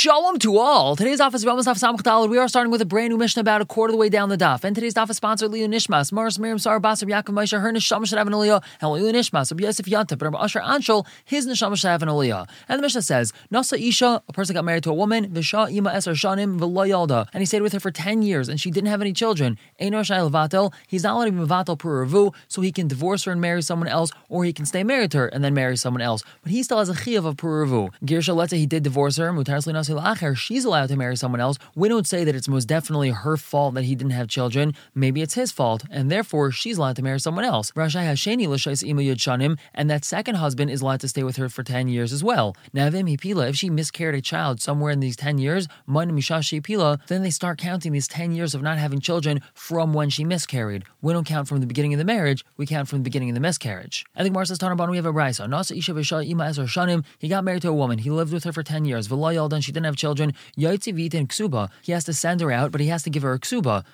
Shalom to all. Today's office of Daf Samach We are starting with a brand new mission about a quarter of the way down the daf. And today's daf is sponsored Leo Nishmas, Mars Miriam Sar Basar Yaakov Moshe Her Neshama should have an Aliyah, and Leo Nishmas, Yosef but Rabbi Asher Anshel, his Neshama should have an Aliyah. And the Mishnah says, Nasa Isha, a person got married to a woman, Visha Ima Eser Shanim V'lo and he stayed with her for ten years, and she didn't have any children. Einor Shai Levatel, he's not allowed to be Mevatel per Ravu, so he can divorce her and marry someone else, or he can stay married to her and then marry someone else. But he still has a Chiyav of per Ravu. Girsha, let's say he did divorce her, Mutar she's allowed to marry someone else. We don't say that it's most definitely her fault that he didn't have children. Maybe it's his fault, and therefore she's allowed to marry someone else. Rashai Hasheni l'shais shanim, and that second husband is allowed to stay with her for ten years as well. Hipila, if she miscarried a child somewhere in these ten years, then they start counting these ten years of not having children from when she miscarried. We don't count from the beginning of the marriage; we count from the beginning of the miscarriage. I think Marcus Tanabon, we have a brisa. Ima. He got married to a woman. He lived with her for ten years. V'lo then she didn't have children. Yaitzi and ksuba. He has to send her out, but he has to give her a ksuba.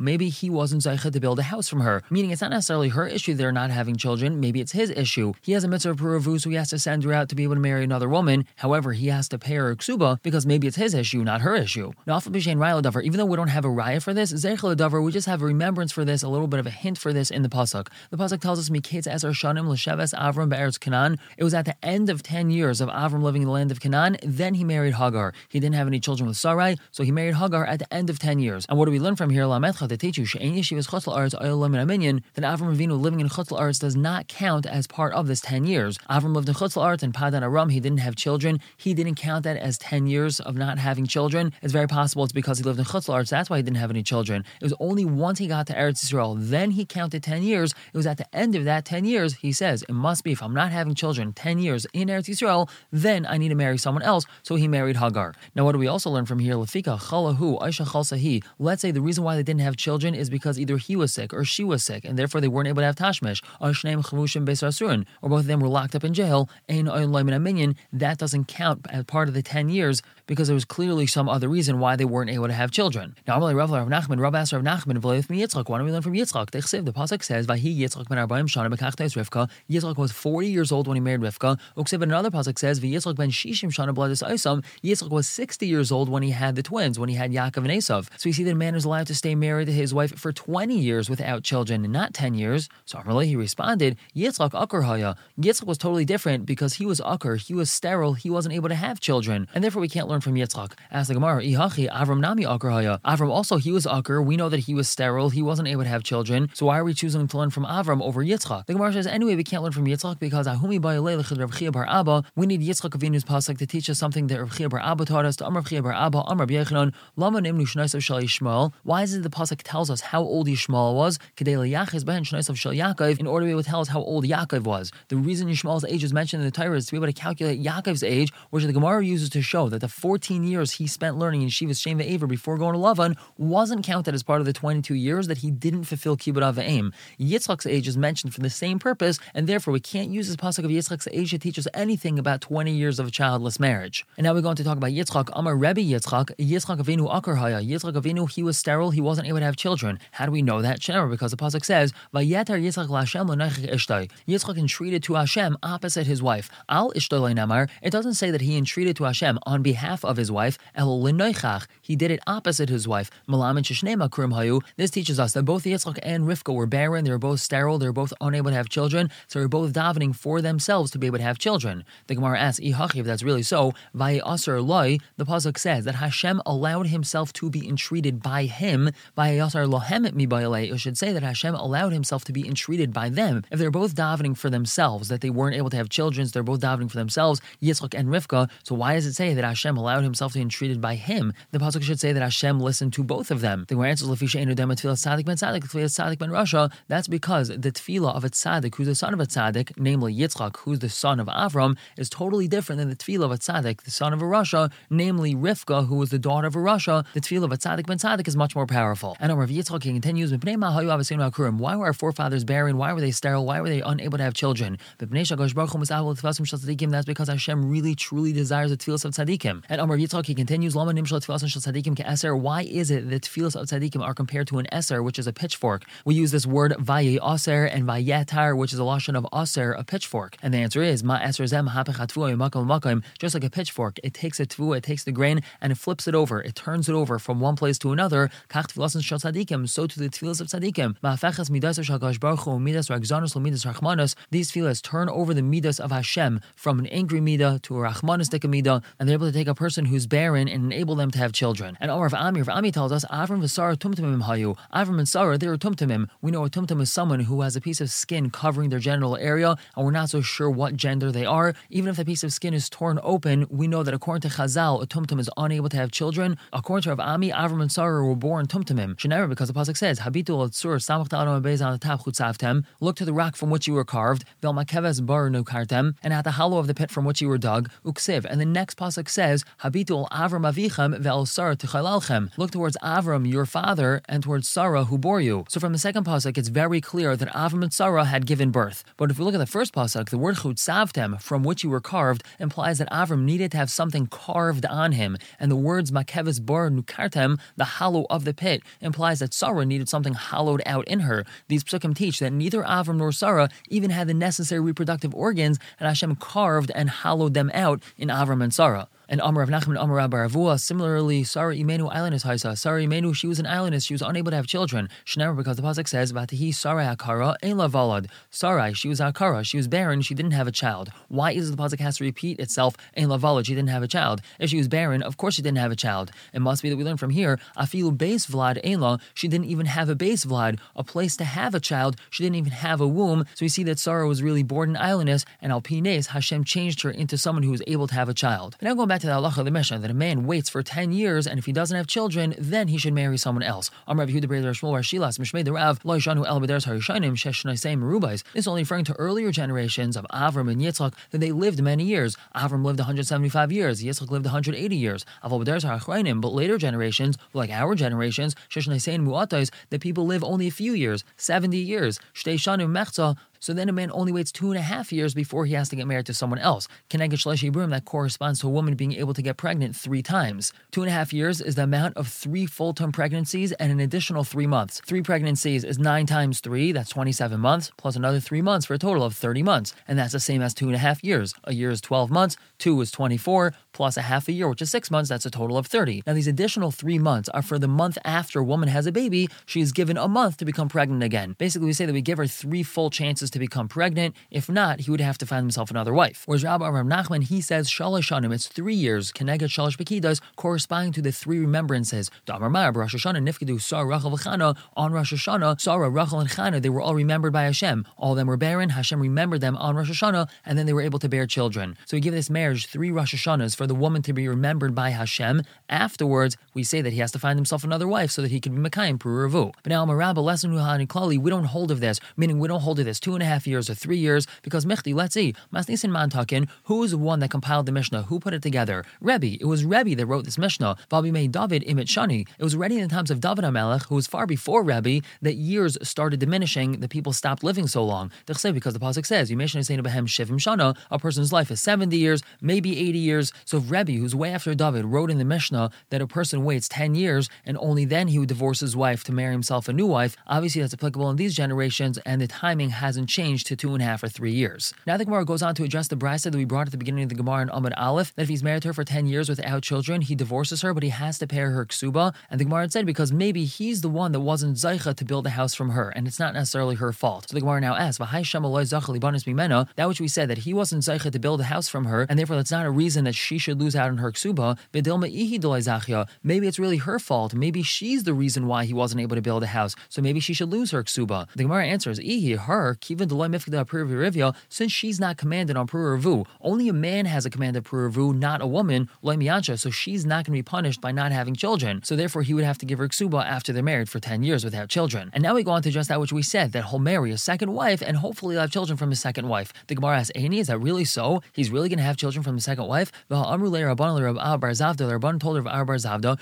Maybe he wasn't zaycha to build a house from her. Meaning it's not necessarily her issue they're not having children. Maybe it's his issue. He has a mitzvah puravu, so he has to send her out to be able to marry another woman. However, he has to pay her a ksuba because maybe it's his issue, not her issue. Now, even though we don't have a raya for this, we just have a remembrance for this, a little bit of a hint for this in the pasuk. The pasuk tells us, "Miketz esar shanim l'sheves Avram be'eretz Canaan." It was at the end of ten years of Avram living in the land of Canaan. Then he married Hagar. He didn't have any children with Sarai, so he married Hagar at the end of 10 years. And what do we learn from here? Lametcha, to teach you, She'en Yeshivas Chutz La'aretz Minyan, that Avram Avinu living in Chutz La'aretz does not count as part of this 10 years. Avram lived in Chutz La'aretz and Padan Aram, he didn't have children. He didn't count that as 10 years of not having children. It's very possible it's because he lived in Chutz La'aretz, that's why he didn't have any children. It was only once he got to Eretz Yisrael, then he counted 10 years. It was at the end of that 10 years, he says, it must be if I'm not having children 10 years in Eretz Yisrael, then I need to marry someone else. So he married Hagar. Now, what do we also learn from here? Lafika chalahu aisha chalsahi. Let's say the reason why they didn't have children is because either he was sick or she was sick, and therefore they weren't able to have tashmish. Or both of them were locked up in jail. That doesn't count as part of the ten years because there was clearly some other reason why they weren't able to have children. Now, Amalei Rav Rav Nachman, Rav asked Rav Nachman, Yitzchak. Why don't we learn from Yitzchak? The pasuk says, "Vahi Yitzchak ben Arbaim Shana bekachtes Rivka." Yitzchak was forty years old when he married Rivka. Uksiv another pasuk says, "V'Yitzchak ben Shishim Shana Bladis Isam." Yitzchak was sixty years old when he had the twins, when he had Yaakov and Esav. So you see that a man is allowed to stay married to his wife for twenty years without children, not ten years. So he responded, "Yitzchak Akar Haya." Yitzchak was totally different because he was Akar, he was sterile, he wasn't able to have children, and therefore we can't learn from Yitzchak. Ask the Gemara, Ihachi, Avram Nami Akrahaya. Avram also, he was Akr. We know that he was sterile. He wasn't able to have children. So why are we choosing to learn from Avram over Yitzchak? The Gemara says, anyway, we can't learn from Yitzchak because Ahumi bar Abba. We need Yitzchak Avinu's pasuk to teach us something that Rav Chia bar Abba taught us. To Amr Chia bar Abba, Amr Yechanan, Lama Nimnu Shnaisav Shal Yishmael. Why is it the pasuk tells us how old Yishmael was? Kedei Yachiz Behen Shnaisav Shal Yaakov. In order to be able to tell us how old Yaakov was. The reason Yishmael's age is mentioned in the Torah is to be able to calculate Yaakov's age, which the Gemara uses to show that the 14 years he spent learning in Shivas Shem Ve'aver before going to Lavan wasn't counted as part of the 22 years that he didn't fulfill Kibbut Avim. Yitzchak's age is mentioned for the same purpose, and therefore we can't use this pasuk of Yitzchak's age to teach us anything about 20 years of a childless marriage. And now we're going to talk about Yitzchak. Amar Rebbe Yitzchak, Yitzchak Avinu Akarhaya. Yitzchak Avinu, he was sterile, he wasn't able to have children. How do we know that? Shemar, because the pasuk says, Vayetar Yitzchak Lashem Ishtai. Yitzchak entreated to Hashem opposite his wife. Al Ishtai Namar. It doesn't say that he entreated to Hashem on behalf of his wife. El he did it opposite his wife. This teaches us that both Yitzchak and Rivka were barren, they were both sterile, they were both unable to have children, so they were both davening for themselves to be able to have children. The Gemara asks, if that's really so, Vayasar Loi, the Pasuk says that Hashem allowed himself to be entreated by him. Vayasar Lohem mi It should say that Hashem allowed himself to be entreated by them. If they're both davening for themselves, that they weren't able to have children, so they're both davening for themselves, Yitzchak and Rivka, so why does it say that Hashem allowed himself to be entreated by him? The pasuk should say that Hashem listened to both of them. The Ben Rasha. That's because the tefillah of a tzaddik, who's the son of a tzaddik, namely Yitzchak, who's the son of Avram, is totally different than the tefillah of a tzaddik, the son of a Rasha, namely Rivka, who was the daughter of a Rasha. The tefillah of a tzaddik Ben Tzadik is much more powerful. And Rav Yitzchak continues, Why were our forefathers barren? Why were they sterile? Why were they unable to have children? That's because Hashem really truly desires the tefillah of tzaddikim. And Amar Yitzchak he continues, Tefillah. Why is it that tefillas of tzaddikim are compared to an eser, which is a pitchfork? We use this word vaye aser and vayetar, which is a lashon of aser, a pitchfork. And the answer is ma eser zem. Just like a pitchfork pitchfork, it takes a tvu, it takes the grain, and it flips it over. It turns it over from one place to another. So to the tefillas of tzadikim. These tefillas turn over the midas of Hashem from an angry midah to a rachmanistic midah, and they're able to take a person who's barren and enable them to have children. And Omar of Ami, of Ami tells us, Avram v'Sara tumtumim hayu. Avram and Sarah, they were tumtumim. We know a tumtum is someone who has a piece of skin covering their genital area, and we're not so sure what gender they are. Even if the piece of skin is torn open, we know that according to Chazal, a tumtum is unable to have children. According to Rav Ami, Avram and Sarah were born tumtumim. Shenever, because the pasuk says, "Habitu al tzur samach on Look to the rock from which you were carved. Vel makeves bar nukartem, and at the hollow of the pit from which you were dug. Uksiv. And the next pasuk says, "Habitu al Avram avichem vel Sarah tichalalchem." Look towards Avram, your father, and towards Sarah, who bore you. So from the second pasuk, it's very clear that Avram and Sarah had given birth. But if we look at the first pasuk, the word chutzavtem, from which you were carved, implies that Avram needed to have something carved on him, and the words makeves bar nukartem, the hollow of the pit, implies that Sarah needed something hollowed out in her. These psukim teach that neither Avram nor Sarah even had the necessary reproductive organs, and Hashem carved and hollowed them out in Avram and Sarah and Amar of Nachman Amar Baravua. Similarly, Sarah Imenu aylonis Haisa. Sarah Imenu, she was an aylonis, she was unable to have children. Shnever, because the Pasuk says, Vatahi Sarah Akara, Ela Valad. Sarai, she was Akara, she was barren, she didn't have a child. Why is the Pasuk has to repeat itself, Ela Valad, she didn't have a child? If she was barren, of course she didn't have a child. It must be that we learn from here, Afilu base Vlad Ela, she didn't even have a base Vlad, a place to have a child, she didn't even have a womb. So we see that Sarah was really born an aylonis, and Alpines, Hashem changed her into someone who was able to have a child. But now going back to the halacha the Mishnah that a man waits for 10 years and if he doesn't have children, then he should marry someone else. Amr Yehuda Breder Shmuel Bar Shilas Mishmei Rav Lo Yishanu El Beder's Harishainim Shesh Naisei Merubais. This is only referring to earlier generations of Avram and Yitzchak that they lived many years. Avram lived 175 years, Yitzchak lived 180 years. Aval Beder's Harishainim, but later generations, like our generations, Shesh Naisei Muatais, that people live only a few years, 70 years. Shtei Shanu so then a man only waits two and a half years before he has to get married to someone else. Keneged Shleshi Brim, that corresponds to a woman being able to get pregnant three times. Two and a half years is the amount of three full term pregnancies and an additional three months. Three pregnancies is nine times three, that's 27 months, plus another three months for a total of 30 months. And that's the same as two and a half years. A year is 12 months, two is 24, plus a half a year, which is six months, that's a total of 30. Now, these additional three months are for the month after a woman has a baby, she is given a month to become pregnant again. Basically, we say that we give her three full chances to become pregnant. If not, he would have to find himself another wife. Whereas Rabbi Abraham Nachman, he says Shalosh Shanim, it's three years, Keneged Shalosh Bekidas, corresponding to the three remembrances. On Rosh Hashanah, Sarah, Rachel, and Chana, they were all remembered by Hashem. All of them were barren, Hashem remembered them on Rosh Hashanah, and then they were able to bear children. So we give this marriage three Rosh Hashanahs for the woman to be remembered by Hashem. Afterwards, we say that he has to find himself another wife so that he can be Mekayim Puravu. But now, Marabba, lesson Ruhani Klali, we don't hold of this, meaning we don't hold of this two and a half years or three years, because Mechti, let's see, Masnisin Mantakin, who is the one that compiled the Mishnah? Who put it together? Rebbe. It was Rebbe that wrote this Mishnah. Vabi made David Imit Shani. It was already in the times of David HaMelech, who was far before Rebbe, that years started diminishing, the people stopped living so long. Because the Pasuk says, You mentioned saying Behem Shivim Shana, a person's life is 70 years, maybe 80 years. So if Rebbe, who's way after David, wrote in the Mishnah that a person waits 10 years and only then he would divorce his wife to marry himself a new wife, obviously that's applicable in these generations, and the timing hasn't changed to two and a half or three years. Now the Gemara goes on to address the brisa that we brought at the beginning of the Gemara in Amud Aleph, that if he's married to her for 10 years without children, he divorces her, but he has to pay her ksuba. And the Gemara said because maybe he's the one that wasn't zaycha to build a house from her, and it's not necessarily her fault. So the Gemara now asks, that which we said that he wasn't zaycha to build a house from her, and therefore that's not a reason that she should lose out on her ksuba. Maybe it's really her fault. Maybe she's the reason why he wasn't able to build a house. So maybe she should lose her ksuba. The Gemara answers, Ihi, her, since she's not commanded on Puravu. Only a man has a command of Puravu, not a woman, Loimiansha, so she's not going to be punished by not having children. So therefore, he would have to give her ksuba after they're married for 10 years without children. And now we go on to just that which we said, that he'll marry a second wife and hopefully have children from his second wife. The Gemara asks, Aini, is that really so? He's really going to have children from his second wife? Rabban told her Zavda.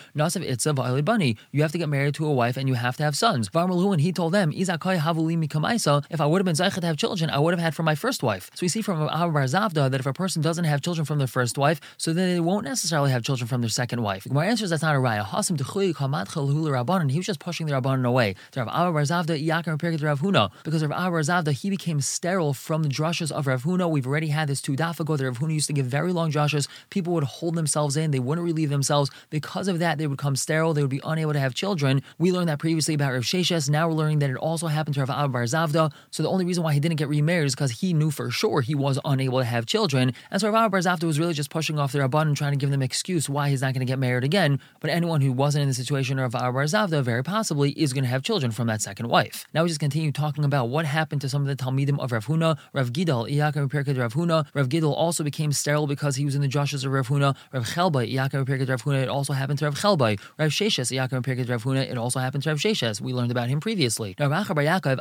You have to get married to a wife and you have to have sons. Varmalu, and he told them, if I would have been to have children, I would have had from my first wife. So we see from Bar Zavda that if a person doesn't have children from their first wife, so then they won't necessarily have children from their second wife. The Gemara answers that's not a raya. Hasim rabbanon. He was just pushing the rabbanon away. To Rav Bar Zavda, Yakar and Rav Huna, because Rav Bar Zavda he became sterile from the drushes of Rav Huna. We've already had this two daf ago that Rav Huna used to give very long drushes. People would hold themselves in, they wouldn't relieve themselves. Because of that, they would become sterile. They would be unable to have children. We learned that previously about Rav Sheshes. Now we're learning that it also happened to Rav Bar Zavda. So the only reason why he didn't get remarried is because he knew for sure he was unable to have children. And so Rav Abba was really just pushing off the Rabban and trying to give them excuse why he's not going to get married again. But anyone who wasn't in the situation of Abba Bar Zavda very possibly is going to have children from that second wife. Now we just continue talking about what happened to some of the Talmidim of Rav Huna, Rav Gidal, Iyakar Pirked Rav Huna. Rav Gidal also became sterile because he was in the drushes of Rav Huna. Rav Chelbai, Iyakar Pirked Rav Huna, it also happened to Rav Chelbai. Rav Sheshes, Iyakar Pirked Rav Huna, it also happened to Rav Sheshes. We learned about him previously. Now Rav Yaakov,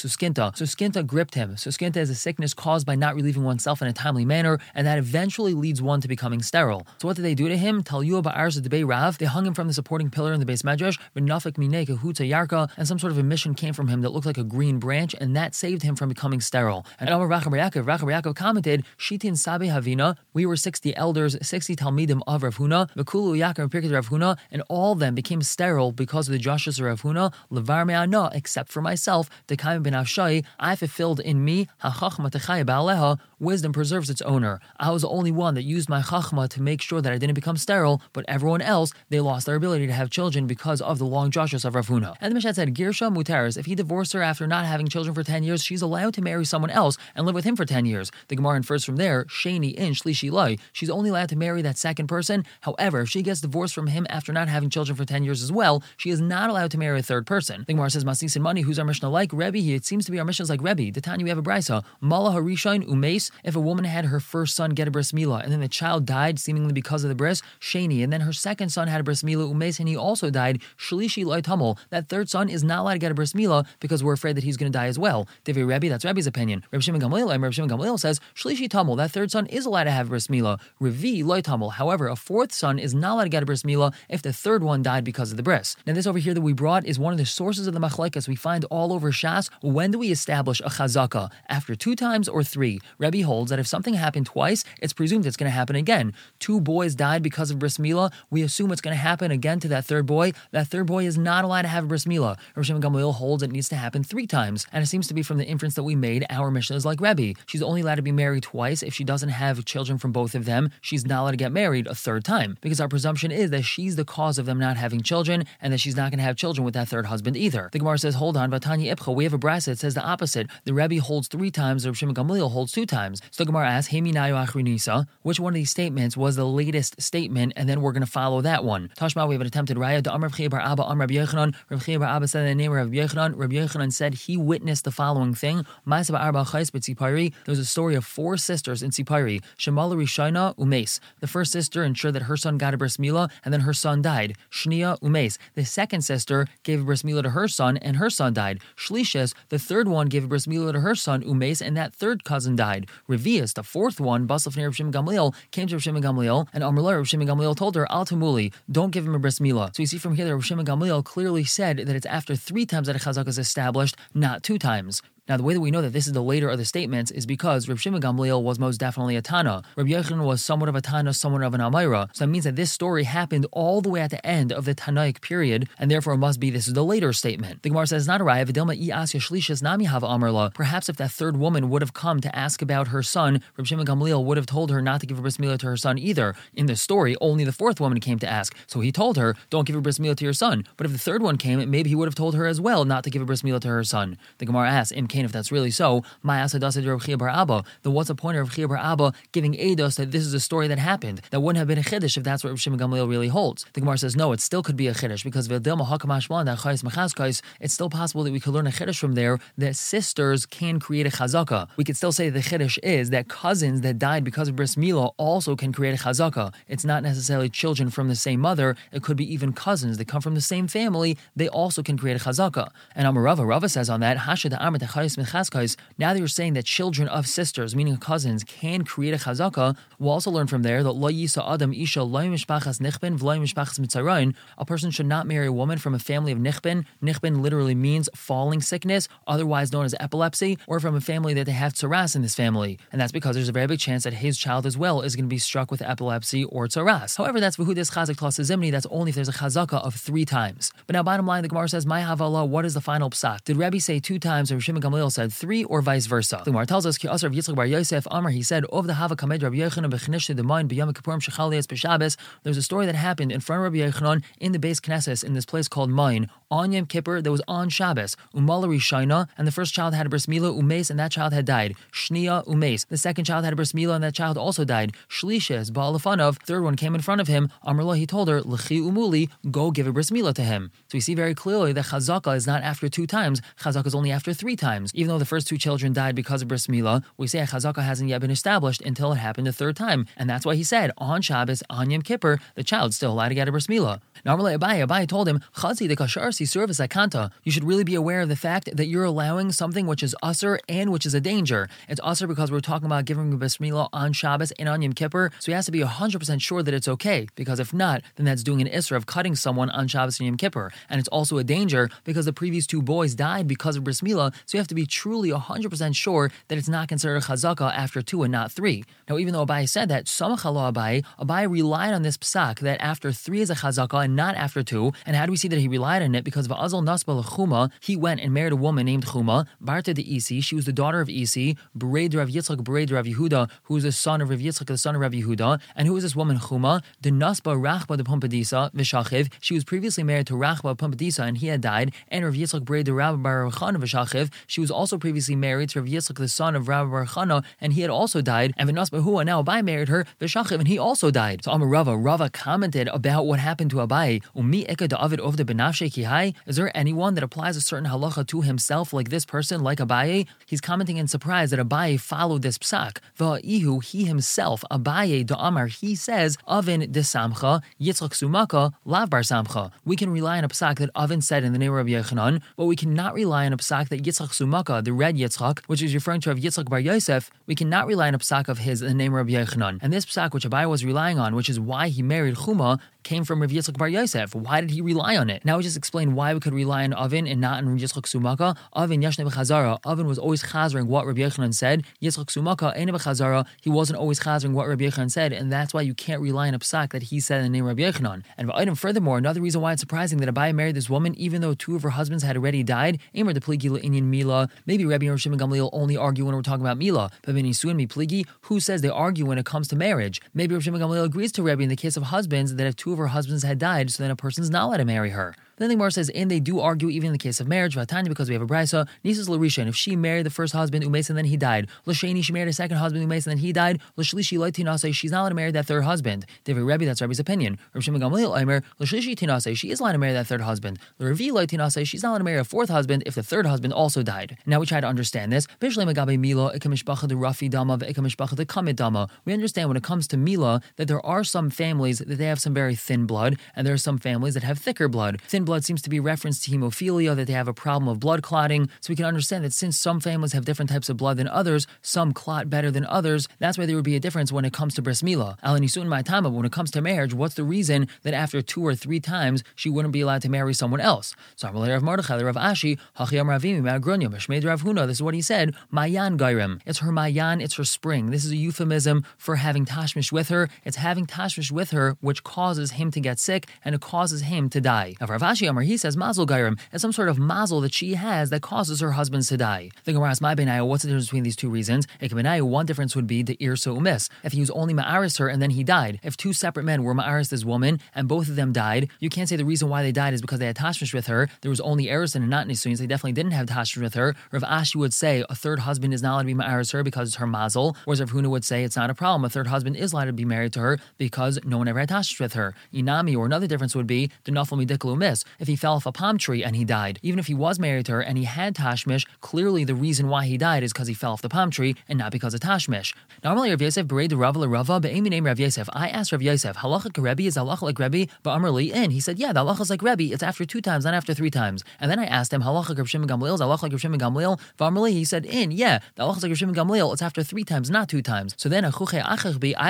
Suskinta. Suskinta gripped him. Suskinta is a sickness caused by not relieving oneself in a timely manner, and that eventually leads one to becoming sterile. So what did they do to him? Tell you about ours the Bay Rav. They hung him from the supporting pillar in the base medrash, Benafik Mineka Huta Yarka, and some sort of emission came from him that looked like a green branch, and that saved him from becoming sterile. And Amar Rachab Yaakov, Rachab Yaakov commented, Shitin Sabe Havina, we were 60 elders, 60 Talmidim of Rav Huna, Vakulu Yaakov Pirkei Rav Huna, and all of them became sterile because of the Joshua of Rav Huna, Levar Me'ana, except for myself, Dekaim Ben Avshai, fulfilled in me, HaChachma Techaya Ba'aleha, wisdom preserves its owner. I was the only one that used my Chachma to make sure that I didn't become sterile, but everyone else, they lost their ability to have children because of the long drushes of Rav Huna. And the Mishnah said, Girsha Muteris, if he divorced her after not having children for 10 years, she's allowed to marry someone else and live with him for 10 years. The Gemara infers from there, Shani in Shlishi Lai, she's only allowed to marry that second person. However, if she gets divorced from him after not having children for 10 years as well, she is not allowed to marry a third person. The Gemara says, Masis and money, who's our Mishnah like? Rebbe, it seems to be our Mishnah like Rebbe. The Tanya we have a brisa. Mala Harishain Umes, if a woman had her first son get a bris milah, and then the child died seemingly because of the bris, sheni, and then her second son had a bris milah Umes, and he also died, Shlishi Lai Tamil. That third son is not allowed to get a bris milah because we're afraid that he's going to die as well. Devi Rebbe, that's Rebbe's opinion. Reb Shimon Gamliel, and Reb Shimon Gamliel says, Shlishi Tamil, that third son is allowed to have bris milah. Revi Lai Tamil. However, a fourth son is not allowed to get a bris milah if the third one died because of the bris. Now, this over here that we brought is one of the sources of the machlekes we find all over Shas. When do we establish a chazaka? After two times or three? Rebbe holds that if something happened twice, it's presumed it's going to happen again. Two boys died because of bris milah. We assume it's going to happen again to that third boy. That third boy is not allowed to have bris milah. Rav Shimon Gamliel holds it needs to happen three times, and it seems to be from the inference that we made. Our Mishnah is like Rebbe. She's only allowed to be married twice. If she doesn't have children from both of them, she's not allowed to get married a third time because our presumption is that she's the cause of them not having children, and that she's not going to have children with that third husband either. The Gemara says, "Hold on, Vatanya Ipcha." We have a brasa that says the opposite. The Rebbe holds three times. Rav Shimon Gamliel holds two times. So the Gemara asks, "Heminayu achrinisa." Which one of these statements was the latest statement? And then we're going to follow that one. Tashma, we have an attempted raya. Amr Bar Abba, Amr Yechanan. Rabbi Bar Abba said the name of Yechanan. Rabbi Yechanan said he witnessed the following thing. There was a story of four sisters in Tzipari. Shemala Rishina Umes. The first sister ensured that her son got a bris milah, and then her son died. Shnia Umes. The second sister gave a bris milah to her son, and her son died. Shlishes, the third one, gave a bris milah to her son Umes, and that third cousin died. Revius, the fourth one, Basaf near Shimon Gamliel, came to Shimon Gamliel, and Amrullah Rav Shimon Gamliel told her, Al Tamuli, don't give him a bris milah. So you see from here that Rav Shimon Gamliel clearly said that it's after three times that a chazak is established, not two times. Now, the way that we know that this is the later of the statements is because Reb Shimon Gamliel was most definitely a Tana. Reb Yochanan was somewhat of a Tana, somewhat of an Amora. So that means that this story happened all the way at the end of the Tanaic period, and therefore it must be this is the later statement. The Gemara says, not a raya. Perhaps if that third woman would have come to ask about her son, Reb Shimon Gamliel would have told her not to give a bris milah to her son either. In the story, only the fourth woman came to ask. So he told her, don't give a bris milah to your son. But if the third one came, maybe he would have told her as well not to give a bris milah to her son. The Gemara asks, in If that's really so, Abba. Then what's the point of Chia Bar Abba giving Eidos that this is a story that happened? That wouldn't have been a chiddush if that's what Rav Shimon Gamliel really holds. The Gemara says no, it still could be a chiddush because it's still possible that we could learn a chiddush from there that sisters can create a chazaka. We could still say the chiddush is that cousins that died because of bris milah also can create a chazaka. It's not necessarily children from the same mother. It could be even cousins that come from the same family. They also can create a chazaka. And Amarava Rava says on that Hashad now that you're saying that children of sisters, meaning cousins, can create a chazaka, we'll also learn from there that lo yisa adam isha mishpachas nichbin mishpachas A person should not marry a woman from a family of nichbin. Nichbin literally means falling sickness, otherwise known as epilepsy, or from a family that they have tsaras in this family. And that's because there's a very big chance that his child as well is going to be struck with epilepsy or tsaras. However, that's v'hudis chazak zimni. That's only if there's a chazaka of three times. But now, bottom line, the Gemara says, "My havala." What is the final psak? Did Rebbe say two times, or Shimon Gamliel said three, or vice versa? The Gemara tells us, "Ki of Yitzchak bar Yosef Amar." He said, "Of the hava kamed Rabbi Yochanan b'chnishte the mind b'yom kippurim shechalias b'Shabbos." There's a story that happened in front of Rabbi Yochanan in the base Knesset in this place called Main on Yom Kippur that was on Shabbos. Umalari Shaina, and the first child had a bris milah umes, and that child had died. Shnia umes. The second child had a bris milah, and that child also died. Shlishes ba'alafanov. Third one came in front of him. Amrullah, he told her, L'chi umuli, go give a bris milah to him. So we see very clearly that chazaka is not after two times. Chazaka is only after three times. Even though the first two children died because of bris milah, we say chazaka hasn't yet been established until it happened the third time, and that's why he said on Shabbos on Yom Kippur the child's still allowed to get a bris milah. Normally, Abai, Abai told him, Chazi the kasharsi service at Kanta, You should really be aware of the fact that you're allowing something which is usr and which is a danger. It's usr because we're talking about giving bris milah on Shabbos and on Yom Kippur, so he has to be 100% sure that it's okay, because if not, then that's doing an isra of cutting someone on Shabbos and Yom Kippur. And it's also a danger because the previous two boys died because of brismila, so you have to be truly 100% sure that it's not considered a chazaka after two and not three. Now, even though Abai said that, some Samachala Abai, Abai relied on this psak that after three is a chazaka and not after two. And how do we see that he relied on it? Because of Azal Nasba Chuma, he went and married a woman named Chuma, Barta de Isi. She was the daughter of Isi, Bered Rav Yitzchak, Bered Rav Yehuda, who was the son of Rav Yitzchak, the son of Rav Yehuda. And who was this woman Chuma? The Nasba Rachba the Pumpadisa, Vishachiv. She was previously married to Rachba Pumpadisa, and he had died. And Rav Yitzchak, Bered Rav Barachana Vishachiv. She was also previously married to Rav Yitzchak, the son of Rav Barachana, and he had also died. And Vinasba Hua now Abai married her, Vishachiv, and he also died. So Amar Rava commented about what happened to Abai. Umi eka David of the benafshe kihai. Is there anyone that applies a certain halacha to himself, like this person, like Abaye? He's commenting in surprise that Abaye followed this psak. Va'ihu, he himself, Abaye Amar, he says, Avin de Samcha, Yitzchak Sumaka, Lav Bar Samcha. We can rely on a psak that Avin said in the name of Yechanan, but we cannot rely on a psak that Yitzchak Sumaka, the red Yitzchak, which is referring to of Yitzchak Bar Yosef, we cannot rely on a psak of his in the name of Yechanan. And this psak, which Abaye was relying on, which is why he married Chuma, came from Rav Yitzchak Bar Yosef. Why did he rely on it? Now we just explain why we could rely on Avin and not on Yitzchak Sumaka. Avin Yashne B'chazara. Avin was always chazering what Rabbi Yechanan said. Yitzchak Sumaka eh, Eine B'chazara. He wasn't always chazering what Rabbi Yechanan said, and that's why you can't rely on a psak that he said in the name of Rabbi Yechanan. And item furthermore, another reason why it's surprising that Abai married this woman even though two of her husbands had already died. Emer the Pligi Inyan Mila. Maybe Rabbi Yerushim and Gamliel only argue when we're talking about Mila. But Mi Pligi, who says they argue when it comes to marriage? Maybe Rabbi Shimon Gamliel agrees to Rabbi in the case of husbands that if two of her husbands had died, so then a person's not allowed to marry her. Then the Gemara says, and they do argue even in the case of marriage, Vatanya, because we have a brisa, Nisus Larisha, and if she married the first husband, Umes, and then he died, Lashani, she married a second husband, Umes, and then he died, Lashlishi Tinase, she's not allowed to marry that third husband. David Rebbe, that's Rebbe's opinion. Rav Shimon Gamliel Aimer, Lashlishi Tinase, she is allowed to marry that third husband. Ravi Tinase, she's not allowed to marry a fourth husband if the third husband also died. Now we try to understand this. Magabe the Rafi. We understand when it comes to Mila that there are some families that they have some very thin blood, and there are some families that have thicker blood. Thin blood seems to be referenced reference to hemophilia, that they have a problem of blood clotting. So we can understand that since some families have different types of blood than others, some clot better than others, that's why there would be a difference when it comes to bris milah. Alanisun Maitama, when it comes to marriage, what's the reason that after two or three times she wouldn't be allowed to marry someone else? So I'm related Rav Mordechai, Rav Ashi, Hachiyam Ravimi, Magrunya, Meshmed Rav Huna, this is what he said, Mayan Gairim. It's her Mayan, it's her spring. This is a euphemism for having Tashmish with her. It's having Tashmish with her which causes him to get sick and it causes him to die. Now, Rav Ashi Amar, he says, Mazel gairim as some sort of mazel that she has that causes her husbands to die. The Gemara asks, my benaya, what's the difference between these two reasons? One difference would be the irso umis. If he was only ma'aris her and then he died. If two separate men were ma'aris this woman and both of them died, you can't say the reason why they died is because they had tashmish with her. There was only erison and not nisuin, so they definitely didn't have tashmish with her. Rav Ashi would say a third husband is not allowed to be ma'aris her because it's her mazel, whereas Rav Huna would say it's not a problem. A third husband is allowed to be married to her because no one ever had tashmish with her. Inami, or another difference would be the nafal midikal If he fell off a palm tree and he died, even if he was married to her and he had Tashmish, clearly the reason why he died is because he fell off the palm tree and not because of Tashmish. Normally, Rav Yosef bered Rava Rava, but Amy named Rav Yosef. I asked Rav Yosef, halacha Rebbe is halacha like Rebbe, but Amrli in. He said, yeah, the halacha is like Rebbe. It's after two times, not after three times. And then I asked him, halacha Rav Shimon Gamliel is halacha like Rav Shimon Gamliel. V'Amrli, he said, in. Yeah, the halacha is like Rav Shimon Gamliel. It's after three times, not two times. So then I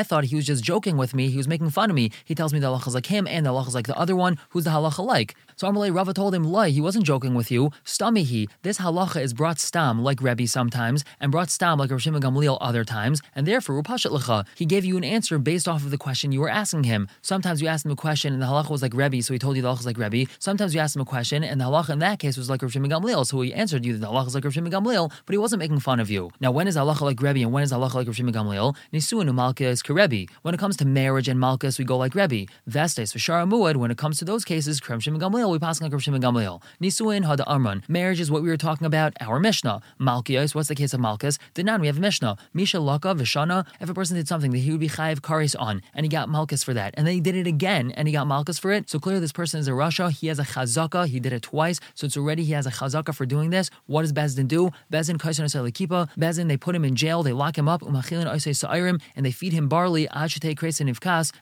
thought he was just joking with me. He was making fun of me. He tells me the halacha is like him and the halacha is like the other one. Who's the halacha like? So Amalei Rava told him, Lai, he wasn't joking with you. Stamihi, this halacha is brought stam like Rebbe sometimes, and brought stam like Shimon Gamliel other times, and therefore Rupashat Lecha. He gave you an answer based off of the question you were asking him. Sometimes you asked him a question and the halacha was like Rebbe, so he told you the halacha is like Rebbe. Sometimes you asked him a question and the halacha in that case was like Shimon Gamliel, so he answered you that the halacha is like Shimon Gamliel, but he wasn't making fun of you. Now, when is halacha like Rebbe and when is halacha like Shimon Gamliel? Nisuin umalkas karebi. When it comes to marriage and malchus, we go like Rebbe. Vestes for Shara Muad. When it comes to those cases, Rav Shimon Gamliel, we pass like Rav Shimon Gamliel. Nisuin hada amran. Marriage is what we were talking about. Our Mishnah. Malkios. What's the case of Malchus? Dinan. We have a Mishnah. Misha laka v'shana. If a person did something that he would be chayiv karis on, and he got Malchus for that, and then he did it again, and he got Malchus for it. So clearly, this person is a rasha. He has a chazaka. He did it twice, so it's already he has a chazaka for doing this. What does Bezdin do? Bezdin kaisan kipa. Bezdin they put him in jail. They lock him up. Umachilin sa'irim, and they feed him barley. Ashite kresin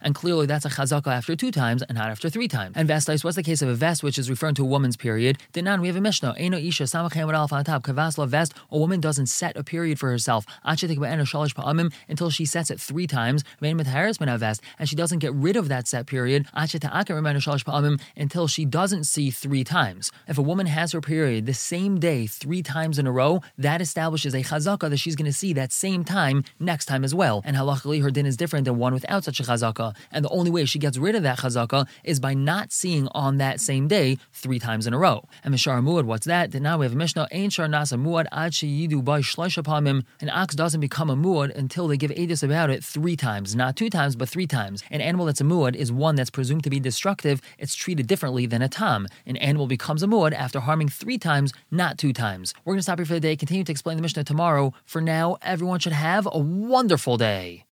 and clearly that's a chazaka after two times and not after three times. And vestais. What's the case of a vest, which is referring to a woman's period? Dinan, we have a Mishnah. Eno isha samachem alf on top. Kavasla vest. A woman doesn't set a period for herself until she sets it three times. Vest, and she doesn't get rid of that set period until she doesn't see three times. If a woman has her period the same day three times in a row, that establishes a chazaka that she's going to see that same time next time as well. And halachically, her din is different than one without such a chazaka. And the only way she gets rid of that chazaka is by not seeing on that same day three times in a row. And Mishar Muad, what's that? Then now we have a Mishnah, Ain Shar Nasa Muad Ad Yidu by Shleisha Pamim. An ox doesn't become a Muad until they give Edis about it three times. Not two times, but three times. An animal that's a Muad is one that's presumed to be destructive. It's treated differently than a Tam. An animal becomes a Muad after harming three times, not two times. We're going to stop here for the day, continue to explain the Mishnah tomorrow. For now, everyone should have a wonderful day.